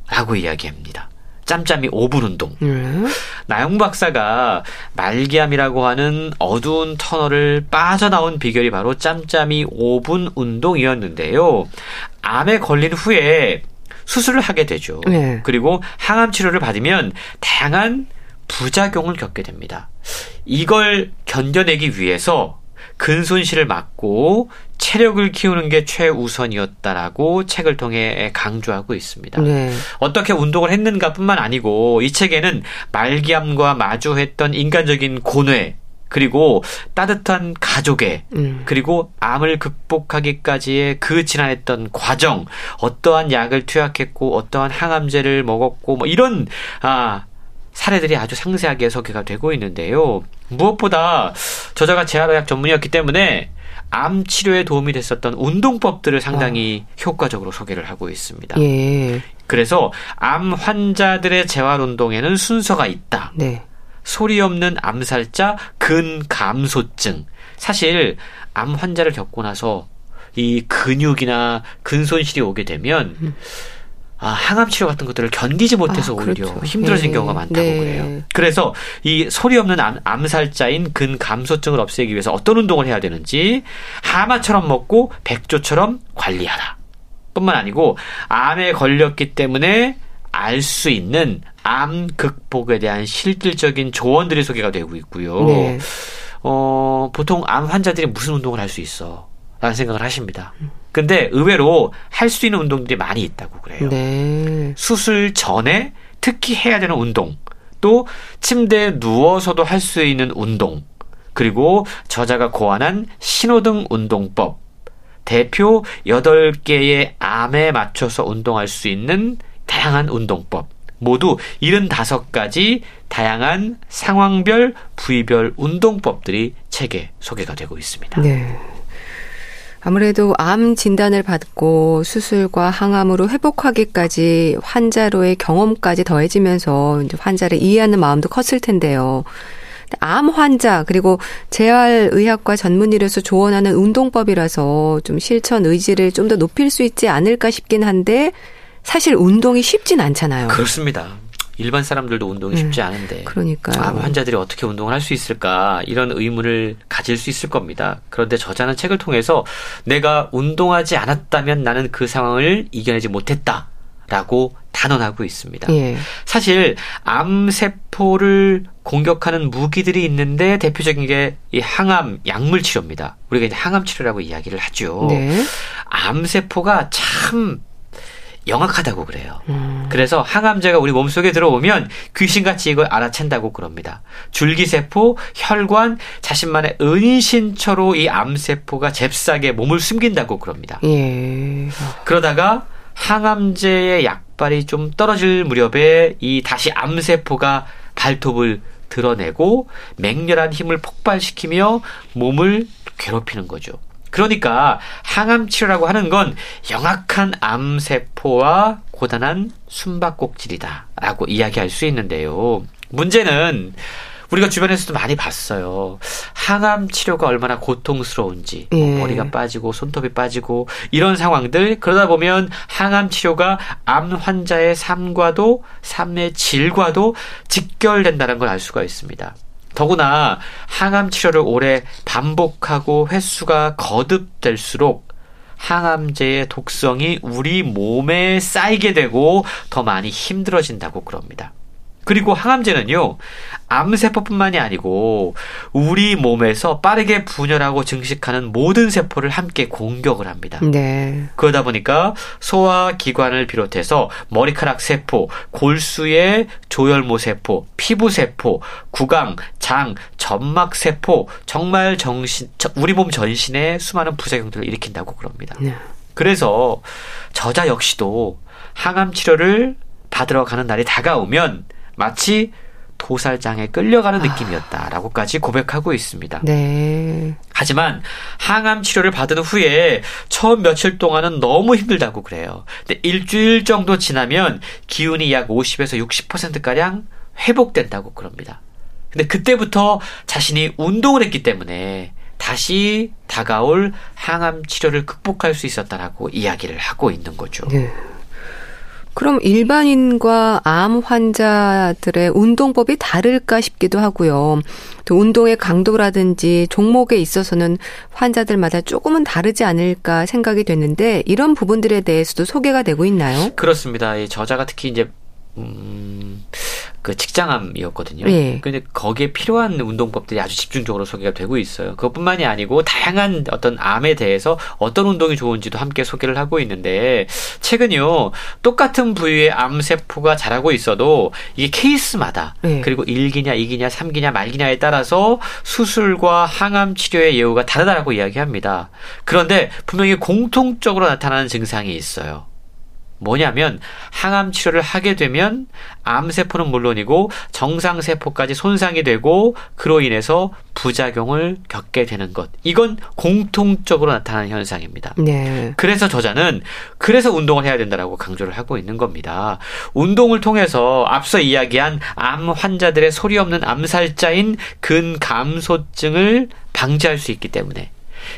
라고 이야기합니다. 짬짬이 5분 운동. 음. 나영 박사가 말기암이라고 하는 어두운 터널을 빠져나온 비결이 바로 짬짬이 5분 운동이었는데요. 암에 걸린 후에 수술을 하게 되죠. 네. 그리고 항암 치료를 받으면 다양한 부작용을 겪게 됩니다. 이걸 견뎌내기 위해서 근손실을 막고 체력을 키우는 게 최우선이었다라고 책을 통해 강조하고 있습니다. 네. 어떻게 운동을 했는가 뿐만 아니고 이 책에는 말기암과 마주했던 인간적인 고뇌, 그리고 따뜻한 가족의 음. 그리고 암을 극복하기까지의 그 지난했던 과정 어떠한 약을 투약했고 어떠한 항암제를 먹었고 뭐 이런 아 사례들이 아주 상세하게 소개가 되고 있는데요. 무엇보다 저자가 재활의학 전문이었기 때문에 암 치료에 도움이 됐었던 운동법들을 상당히 아. 효과적으로 소개를 하고 있습니다. 예. 그래서 암 환자들의 재활 운동에는 순서가 있다. 네. 소리 없는 암살자 근감소증. 사실 암 환자를 겪고 나서 이 근육이나 근손실이 오게 되면 음. 아, 항암 치료 같은 것들을 견디지 못해서 아, 오히려 그렇죠. 힘들어진 네. 경우가 많다고 네. 그래요. 그래서 이 소리 없는 암, 암살자인 근감소증을 없애기 위해서 어떤 운동을 해야 되는지 하마처럼 먹고 백조처럼 관리하라. 뿐만 아니고 암에 걸렸기 때문에 알 수 있는 암 극복에 대한 실질적인 조언들이 소개가 되고 있고요. 네. 어, 보통 암 환자들이 무슨 운동을 할 수 있어? 라는 생각을 하십니다. 근데 의외로 할 수 있는 운동들이 많이 있다고 그래요. 네. 수술 전에 특히 해야 되는 운동, 또 침대에 누워서도 할 수 있는 운동, 그리고 저자가 고안한 신호등 운동법, 대표 8개의 암에 맞춰서 운동할 수 있는 다양한 운동법, 모두 75가지 다양한 상황별, 부위별 운동법들이 책에 소개가 되고 있습니다. 네. 아무래도 암 진단을 받고 수술과 항암으로 회복하기까지 환자로의 경험까지 더해지면서 환자를 이해하는 마음도 컸을 텐데요. 암 환자 그리고 재활의학과 전문의로서 조언하는 운동법이라서 좀 실천 의지를 좀 더 높일 수 있지 않을까 싶긴 한데 사실 운동이 쉽진 않잖아요. 그렇습니다. 일반 사람들도 운동이 음, 쉽지 않은데. 그러니까요. 암 환자들이 어떻게 운동을 할 수 있을까 이런 의문을 가질 수 있을 겁니다. 그런데 저자는 책을 통해서 내가 운동하지 않았다면 나는 그 상황을 이겨내지 못했다. 라고 단언하고 있습니다. 예. 사실 암세포를 공격하는 무기들이 있는데 대표적인 게 이 항암 약물 치료입니다. 우리가 이제 항암 치료라고 이야기를 하죠. 네. 암세포가 참 영악하다고 그래요. 음. 그래서 항암제가 우리 몸속에 들어오면 귀신같이 이걸 알아챈다고 그럽니다. 줄기세포, 혈관, 자신만의 은신처로 이 암세포가 잽싸게 몸을 숨긴다고 그럽니다. 예. 그러다가 항암제의 약발이 좀 떨어질 무렵에 이 다시 암세포가 발톱을 드러내고 맹렬한 힘을 폭발시키며 몸을 괴롭히는 거죠. 그러니까 항암 치료라고 하는 건 영악한 암세포와 고단한 숨바꼭질이다라고 이야기할 수 있는데요. 문제는 우리가 주변에서도 많이 봤어요. 항암 치료가 얼마나 고통스러운지 뭐 예. 머리가 빠지고 손톱이 빠지고 이런 상황들 그러다 보면 항암 치료가 암 환자의 삶과도 삶의 질과도 직결된다는 걸 알 수가 있습니다. 더구나 항암 치료를 오래 반복하고 횟수가 거듭될수록 항암제의 독성이 우리 몸에 쌓이게 되고 더 많이 힘들어진다고 그럽니다. 그리고 항암제는요, 암세포뿐만이 아니고 우리 몸에서 빠르게 분열하고 증식하는 모든 세포를 함께 공격을 합니다. 네. 그러다 보니까 소화 기관을 비롯해서 머리카락 세포, 골수의 조혈모 세포, 피부 세포, 구강, 장, 점막 세포, 정말 정신, 우리 몸 전신에 수많은 부작용들을 일으킨다고 그럽니다. 네. 그래서 저자 역시도 항암 치료를 받으러 가는 날이 다가오면 마치 도살장에 끌려가는 아. 느낌이었다라고까지 고백하고 있습니다. 네. 하지만 항암 치료를 받은 후에 처음 며칠 동안은 너무 힘들다고 그래요. 근데 일주일 정도 지나면 기운이 약 50에서 60%가량 회복된다고 그럽니다. 근데 그때부터 자신이 운동을 했기 때문에 다시 다가올 항암 치료를 극복할 수 있었다라고 이야기를 하고 있는 거죠. 네. 그럼 일반인과 암 환자들의 운동법이 다를까 싶기도 하고요. 또 운동의 강도라든지 종목에 있어서는 환자들마다 조금은 다르지 않을까 생각이 됐는데 이런 부분들에 대해서도 소개가 되고 있나요? 그렇습니다. 이 저자가 특히 이제 음, 그 직장암이었거든요. 네. 근데 거기에 필요한 운동법들이 아주 집중적으로 소개가 되고 있어요. 그것뿐만이 아니고 다양한 어떤 암에 대해서 어떤 운동이 좋은지도 함께 소개를 하고 있는데 최근요 똑같은 부위의 암 세포가 자라고 있어도 이게 케이스마다 네. 그리고 1기냐 2기냐 3기냐 말기냐에 따라서 수술과 항암 치료의 예후가 다르다고 이야기합니다. 그런데 분명히 공통적으로 나타나는 증상이 있어요. 뭐냐면 항암 치료를 하게 되면 암세포는 물론이고 정상세포까지 손상이 되고 그로 인해서 부작용을 겪게 되는 것. 이건 공통적으로 나타나는 현상입니다. 네. 그래서 저자는 그래서 운동을 해야 된다라고 강조를 하고 있는 겁니다. 운동을 통해서 앞서 이야기한 암 환자들의 소리 없는 암살자인 근감소증을 방지할 수 있기 때문에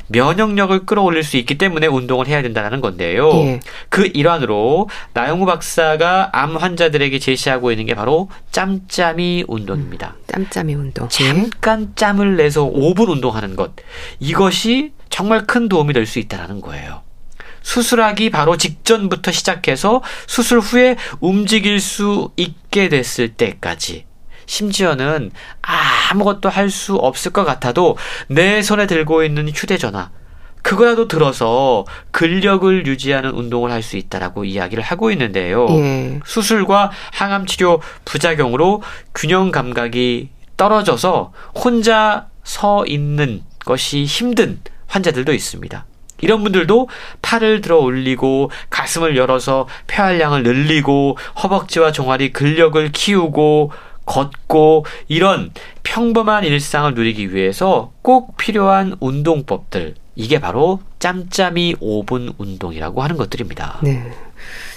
면역력을 끌어올릴 수 있기 때문에 운동을 해야 된다는 건데요. 예. 그 일환으로 나영우 박사가 암 환자들에게 제시하고 있는 게 바로 짬짬이 운동입니다. 음, 짬짬이 운동. 잠깐 짬을 내서 5분 운동하는 것. 이것이 정말 큰 도움이 될 수 있다는 거예요. 수술하기 바로 직전부터 시작해서 수술 후에 움직일 수 있게 됐을 때까지 심지어는 아무것도 할 수 없을 것 같아도 내 손에 들고 있는 휴대전화, 그거라도 들어서 근력을 유지하는 운동을 할 수 있다라고 이야기를 하고 있는데요. 예. 수술과 항암 치료 부작용으로 균형 감각이 떨어져서 혼자 서 있는 것이 힘든 환자들도 있습니다. 이런 분들도 팔을 들어 올리고 가슴을 열어서 폐활량을 늘리고 허벅지와 종아리 근력을 키우고 걷고 이런 평범한 일상을 누리기 위해서 꼭 필요한 운동법들 이게 바로 짬짬이 5분 운동이라고 하는 것들입니다. 네.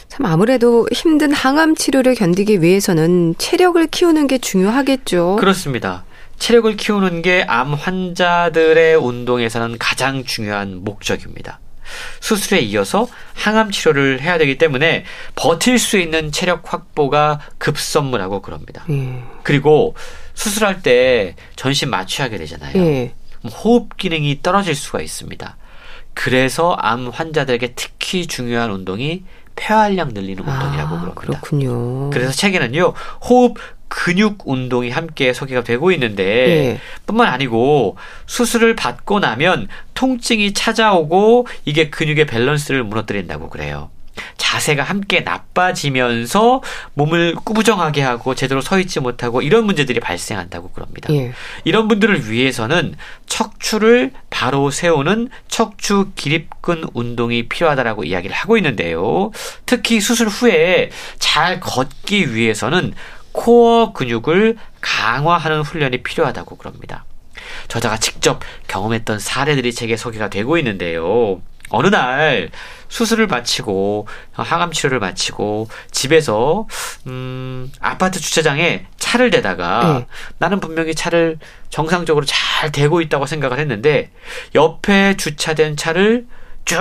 참 아무래도 힘든 항암 치료를 견디기 위해서는 체력을 키우는 게 중요하겠죠. 그렇습니다. 체력을 키우는 게 암 환자들의 운동에서는 가장 중요한 목적입니다. 수술에 이어서 항암 치료를 해야 되기 때문에 버틸 수 있는 체력 확보가 급선무라고 그럽니다. 예. 그리고 수술할 때 전신 마취하게 되잖아요. 예. 호흡 기능이 떨어질 수가 있습니다. 그래서 암 환자들에게 특히 중요한 운동이 폐활량 늘리는 운동이라고 아, 그럽니다. 그렇군요. 그래서 책에는요, 호흡 근육 운동이 함께 소개가 되고 있는데 네. 뿐만 아니고 수술을 받고 나면 통증이 찾아오고 이게 근육의 밸런스를 무너뜨린다고 그래요. 자세가 함께 나빠지면서 몸을 꾸부정하게 하고 제대로 서 있지 못하고 이런 문제들이 발생한다고 그럽니다. 예. 이런 분들을 위해서는 척추를 바로 세우는 척추 기립근 운동이 필요하다라고 이야기를 하고 있는데요. 특히 수술 후에 잘 걷기 위해서는 코어 근육을 강화하는 훈련이 필요하다고 그럽니다. 저자가 직접 경험했던 사례들이 책에 소개가 되고 있는데요. 어느 날 수술을 마치고 항암 치료를 마치고 집에서 음 아파트 주차장에 차를 대다가 네. 나는 분명히 차를 정상적으로 잘 대고 있다고 생각을 했는데 옆에 주차된 차를 쭉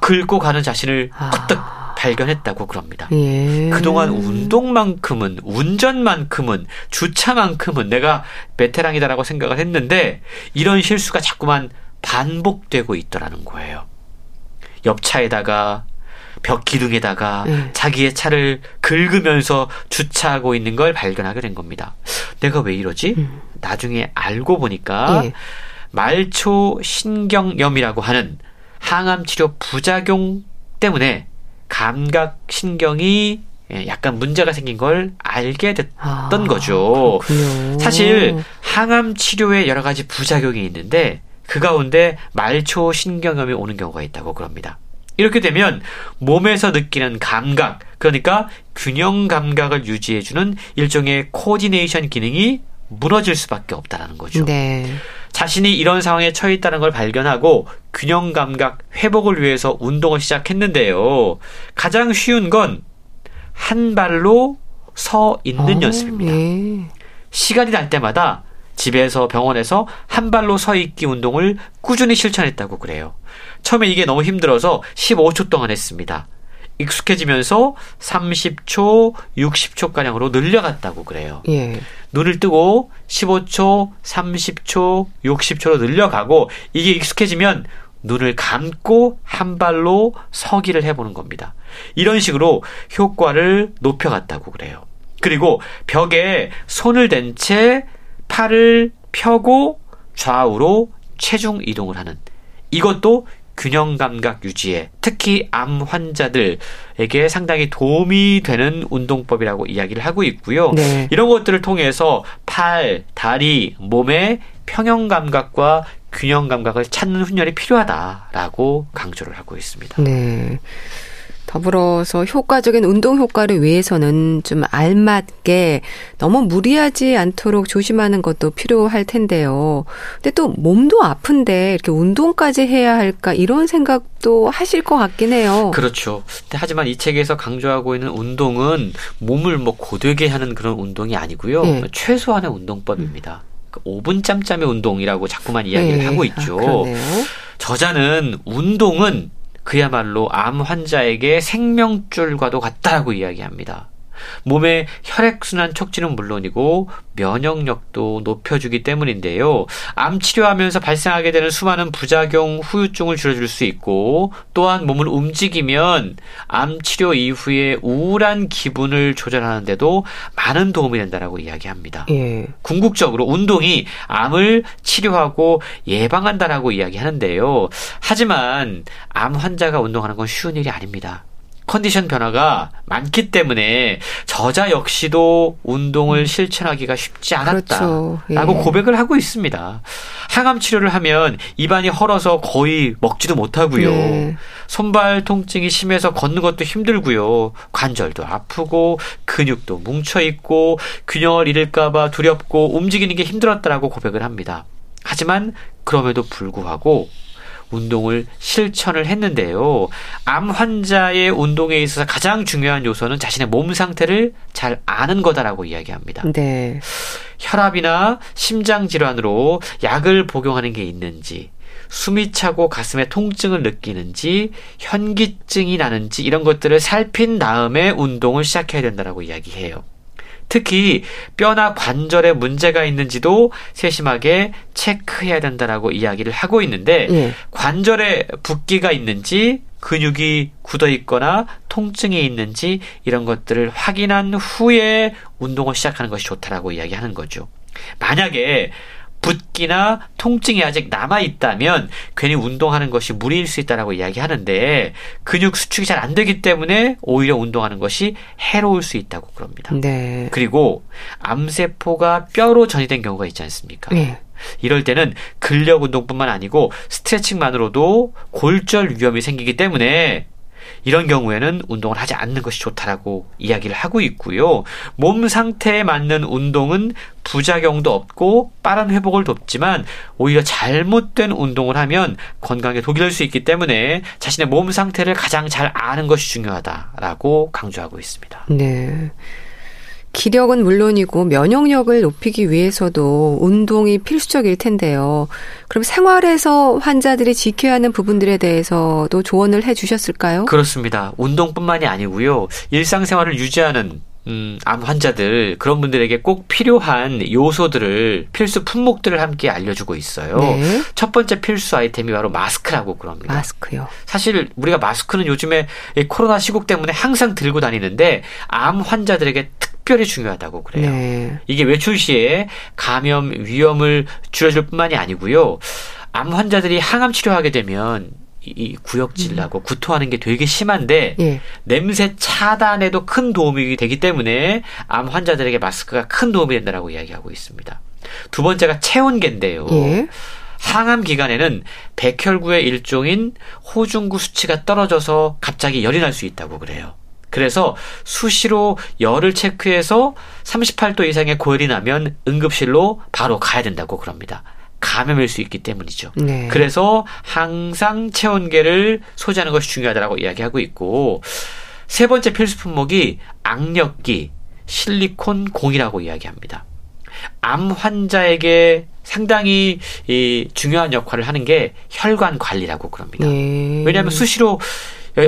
긁고 가는 자신을 퍼뜩 아. 발견했다고 그럽니다. 예. 그동안 운동만큼은 운전만큼은 주차만큼은 내가 베테랑이다라고 생각을 했는데 이런 실수가 자꾸만 반복되고 있더라는 거예요. 옆차에다가 벽 기둥에다가 예. 자기의 차를 긁으면서 주차하고 있는 걸 발견하게 된 겁니다. 내가 왜 이러지? 음. 나중에 알고 보니까 예. 말초 신경염이라고 하는 항암 치료 부작용 때문에 감각 신경이 예, 약간 문제가 생긴 걸 알게 됐던 아, 거죠. 그렇군요. 사실 항암 치료에 여러 가지 부작용이 있는데 그 가운데 말초 신경염이 오는 경우가 있다고 그럽니다. 이렇게 되면 몸에서 느끼는 감각, 그러니까 균형 감각을 유지해주는 일종의 코디네이션 기능이 무너질 수밖에 없다라는 거죠. 네. 자신이 이런 상황에 처해 있다는 걸 발견하고 균형 감각 회복을 위해서 운동을 시작했는데요. 가장 쉬운 건 한 발로 서 있는 어, 연습입니다. 예. 시간이 날 때마다 집에서 병원에서 한 발로 서 있기 운동을 꾸준히 실천했다고 그래요. 처음에 이게 너무 힘들어서 15초 동안 했습니다. 익숙해지면서 30초, 60초가량으로 늘려갔다고 그래요. 예. 눈을 뜨고 15초, 30초, 60초로 늘려가고 이게 익숙해지면 눈을 감고 한 발로 서기를 해보는 겁니다. 이런 식으로 효과를 높여갔다고 그래요. 그리고 벽에 손을 댄 채 팔을 펴고 좌우로 체중 이동을 하는 이것도 균형 감각 유지에 특히 암 환자들에게 상당히 도움이 되는 운동법이라고 이야기를 하고 있고요. 네. 이런 것들을 통해서 팔, 다리, 몸의 평형 감각과 균형 감각을 찾는 훈련이 필요하다라고 강조를 하고 있습니다. 네. 더불어서 효과적인 운동 효과를 위해서는 좀 알맞게 너무 무리하지 않도록 조심하는 것도 필요할 텐데요. 근데 또 몸도 아픈데 이렇게 운동까지 해야 할까 이런 생각도 하실 것 같긴 해요. 그렇죠. 하지만 이 책에서 강조하고 있는 운동은 몸을 뭐 고되게 하는 그런 운동이 아니고요. 네. 최소한의 운동법입니다. 그 5분 짬짬의 운동이라고 자꾸만 이야기를 네. 하고 있죠. 아, 저자는 운동은 그야말로 암 환자에게 생명줄과도 같다라고 이야기합니다. 몸의 혈액순환 촉진은 물론이고 면역력도 높여주기 때문인데요. 암 치료하면서 발생하게 되는 수많은 부작용, 후유증을 줄여줄 수 있고 또한 몸을 움직이면 암 치료 이후에 우울한 기분을 조절하는데도 많은 도움이 된다라고 이야기합니다. 예. 궁극적으로 운동이 암을 치료하고 예방한다라고 이야기하는데요. 하지만 암 환자가 운동하는 건 쉬운 일이 아닙니다. 컨디션 변화가 많기 때문에 저자 역시도 운동을 음. 실천하기가 쉽지 않았다라고 그렇죠. 예. 고백을 하고 있습니다. 항암 치료를 하면 입안이 헐어서 거의 먹지도 못하고요. 네. 손발 통증이 심해서 걷는 것도 힘들고요. 관절도 아프고 근육도 뭉쳐 있고 균형을 잃을까 봐 두렵고 움직이는 게 힘들었다라고 고백을 합니다. 하지만 그럼에도 불구하고 운동을 실천을 했는데요. 암 환자의 운동에 있어서 가장 중요한 요소는 자신의 몸 상태를 잘 아는 거다라고 이야기합니다. 네. 혈압이나 심장 질환으로 약을 복용하는 게 있는지, 숨이 차고 가슴에 통증을 느끼는지, 현기증이 나는지 이런 것들을 살핀 다음에 운동을 시작해야 된다라고 이야기해요. 특히 뼈나 관절에 문제가 있는지도 세심하게 체크해야 된다라고 이야기를 하고 있는데 예. 관절에 붓기가 있는지 근육이 굳어 있거나 통증이 있는지 이런 것들을 확인한 후에 운동을 시작하는 것이 좋다라고 이야기하는 거죠. 만약에 붓기나 통증이 아직 남아 있다면 괜히 운동하는 것이 무리일 수 있다라고 이야기하는데 근육 수축이 잘 안 되기 때문에 오히려 운동하는 것이 해로울 수 있다고 그럽니다. 네. 그리고 암세포가 뼈로 전이된 경우가 있지 않습니까? 네. 이럴 때는 근력 운동뿐만 아니고 스트레칭만으로도 골절 위험이 생기기 때문에 이런 경우에는 운동을 하지 않는 것이 좋다라고 이야기를 하고 있고요. 몸 상태에 맞는 운동은 부작용도 없고 빠른 회복을 돕지만 오히려 잘못된 운동을 하면 건강에 독이 될 수 있기 때문에 자신의 몸 상태를 가장 잘 아는 것이 중요하다라고 강조하고 있습니다. 네. 기력은 물론이고 면역력을 높이기 위해서도 운동이 필수적일 텐데요. 그럼 생활에서 환자들이 지켜야 하는 부분들에 대해서도 조언을 해 주셨을까요? 그렇습니다. 운동뿐만이 아니고요. 일상생활을 유지하는 음, 암 환자들 그런 분들에게 꼭 필요한 요소들을 필수 품목들을 함께 알려주고 있어요. 네. 첫 번째 필수 아이템이 바로 마스크라고 그럽니다. 마스크요. 사실 우리가 마스크는 요즘에 코로나 시국 때문에 항상 들고 다니는데 암 환자들에게 특별히 중요하다고 그래요. 네. 이게 외출 시에 감염 위험을 줄여줄 뿐만이 아니고요. 암 환자들이 항암 치료하게 되면 이 구역질 나고 음. 구토하는 게 되게 심한데 예. 냄새 차단에도 큰 도움이 되기 때문에 암 환자들에게 마스크가 큰 도움이 된다라고 이야기하고 있습니다. 두 번째가 체온계인데요. 예. 항암 기간에는 백혈구의 일종인 호중구 수치가 떨어져서 갑자기 열이 날 수 있다고 그래요. 그래서 수시로 열을 체크해서 38도 이상의 고열이 나면 응급실로 바로 가야 된다고 그럽니다. 감염일 수 있기 때문이죠. 네. 그래서 항상 체온계를 소지하는 것이 중요하다고 이야기하고 있고 세 번째 필수 품목이 악력기 실리콘 공이라고 이야기합니다. 암 환자에게 상당히 이 중요한 역할을 하는 게 혈관 관리라고 그럽니다. 네. 왜냐하면 수시로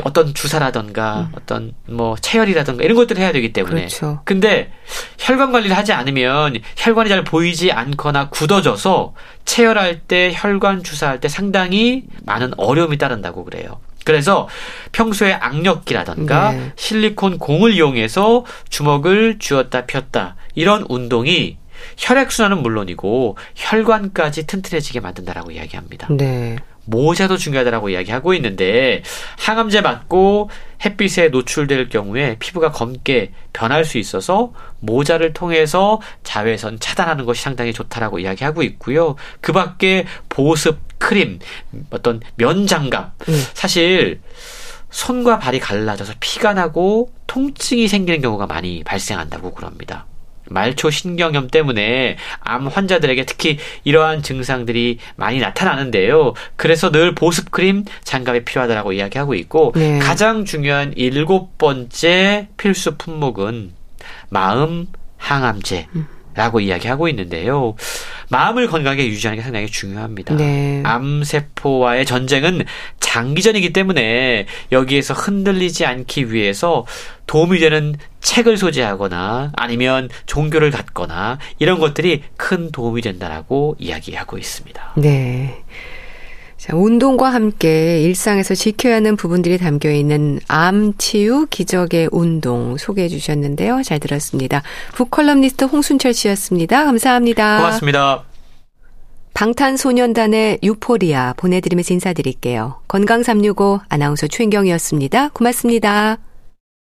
어떤 주사라던가 음. 어떤 뭐 체열이라던가 이런 것들을 해야 되기 때문에. 그렇죠. 근데 혈관 관리를 하지 않으면 혈관이 잘 보이지 않거나 굳어져서 체열할 때 혈관 주사할 때 상당히 많은 어려움이 따른다고 그래요. 그래서 평소에 악력기라던가 네. 실리콘 공을 이용해서 주먹을 쥐었다 폈다 이런 운동이 혈액순환은 물론이고 혈관까지 튼튼해지게 만든다라고 이야기합니다. 네. 모자도 중요하다라고 이야기하고 있는데 항암제 맞고 햇빛에 노출될 경우에 피부가 검게 변할 수 있어서 모자를 통해서 자외선 차단하는 것이 상당히 좋다라고 이야기하고 있고요. 그 밖에 보습 크림, 어떤 면 장갑. 음. 사실 손과 발이 갈라져서 피가 나고 통증이 생기는 경우가 많이 발생한다고 그럽니다. 말초 신경염 때문에 암 환자들에게 특히 이러한 증상들이 많이 나타나는데요. 그래서 늘 보습 크림 장갑이 필요하다고 이야기하고 있고 네. 가장 중요한 일곱 번째 필수 품목은 마음 항암제. 음. 라고 이야기하고 있는데요. 마음을 건강하게 유지하는 게 상당히 중요합니다. 네. 암세포와의 전쟁은 장기전이기 때문에 여기에서 흔들리지 않기 위해서 도움이 되는 책을 소지하거나 아니면 종교를 갖거나 이런 것들이 큰 도움이 된다라고 이야기하고 있습니다. 네. 자, 운동과 함께 일상에서 지켜야 하는 부분들이 담겨 있는 암 치유 기적의 운동 소개해 주셨는데요. 잘 들었습니다. 북컬럼니스트 홍순철 씨였습니다. 감사합니다. 고맙습니다. 방탄소년단의 유포리아 보내드리면서 인사드릴게요. 건강365 아나운서 최인경이었습니다. 고맙습니다.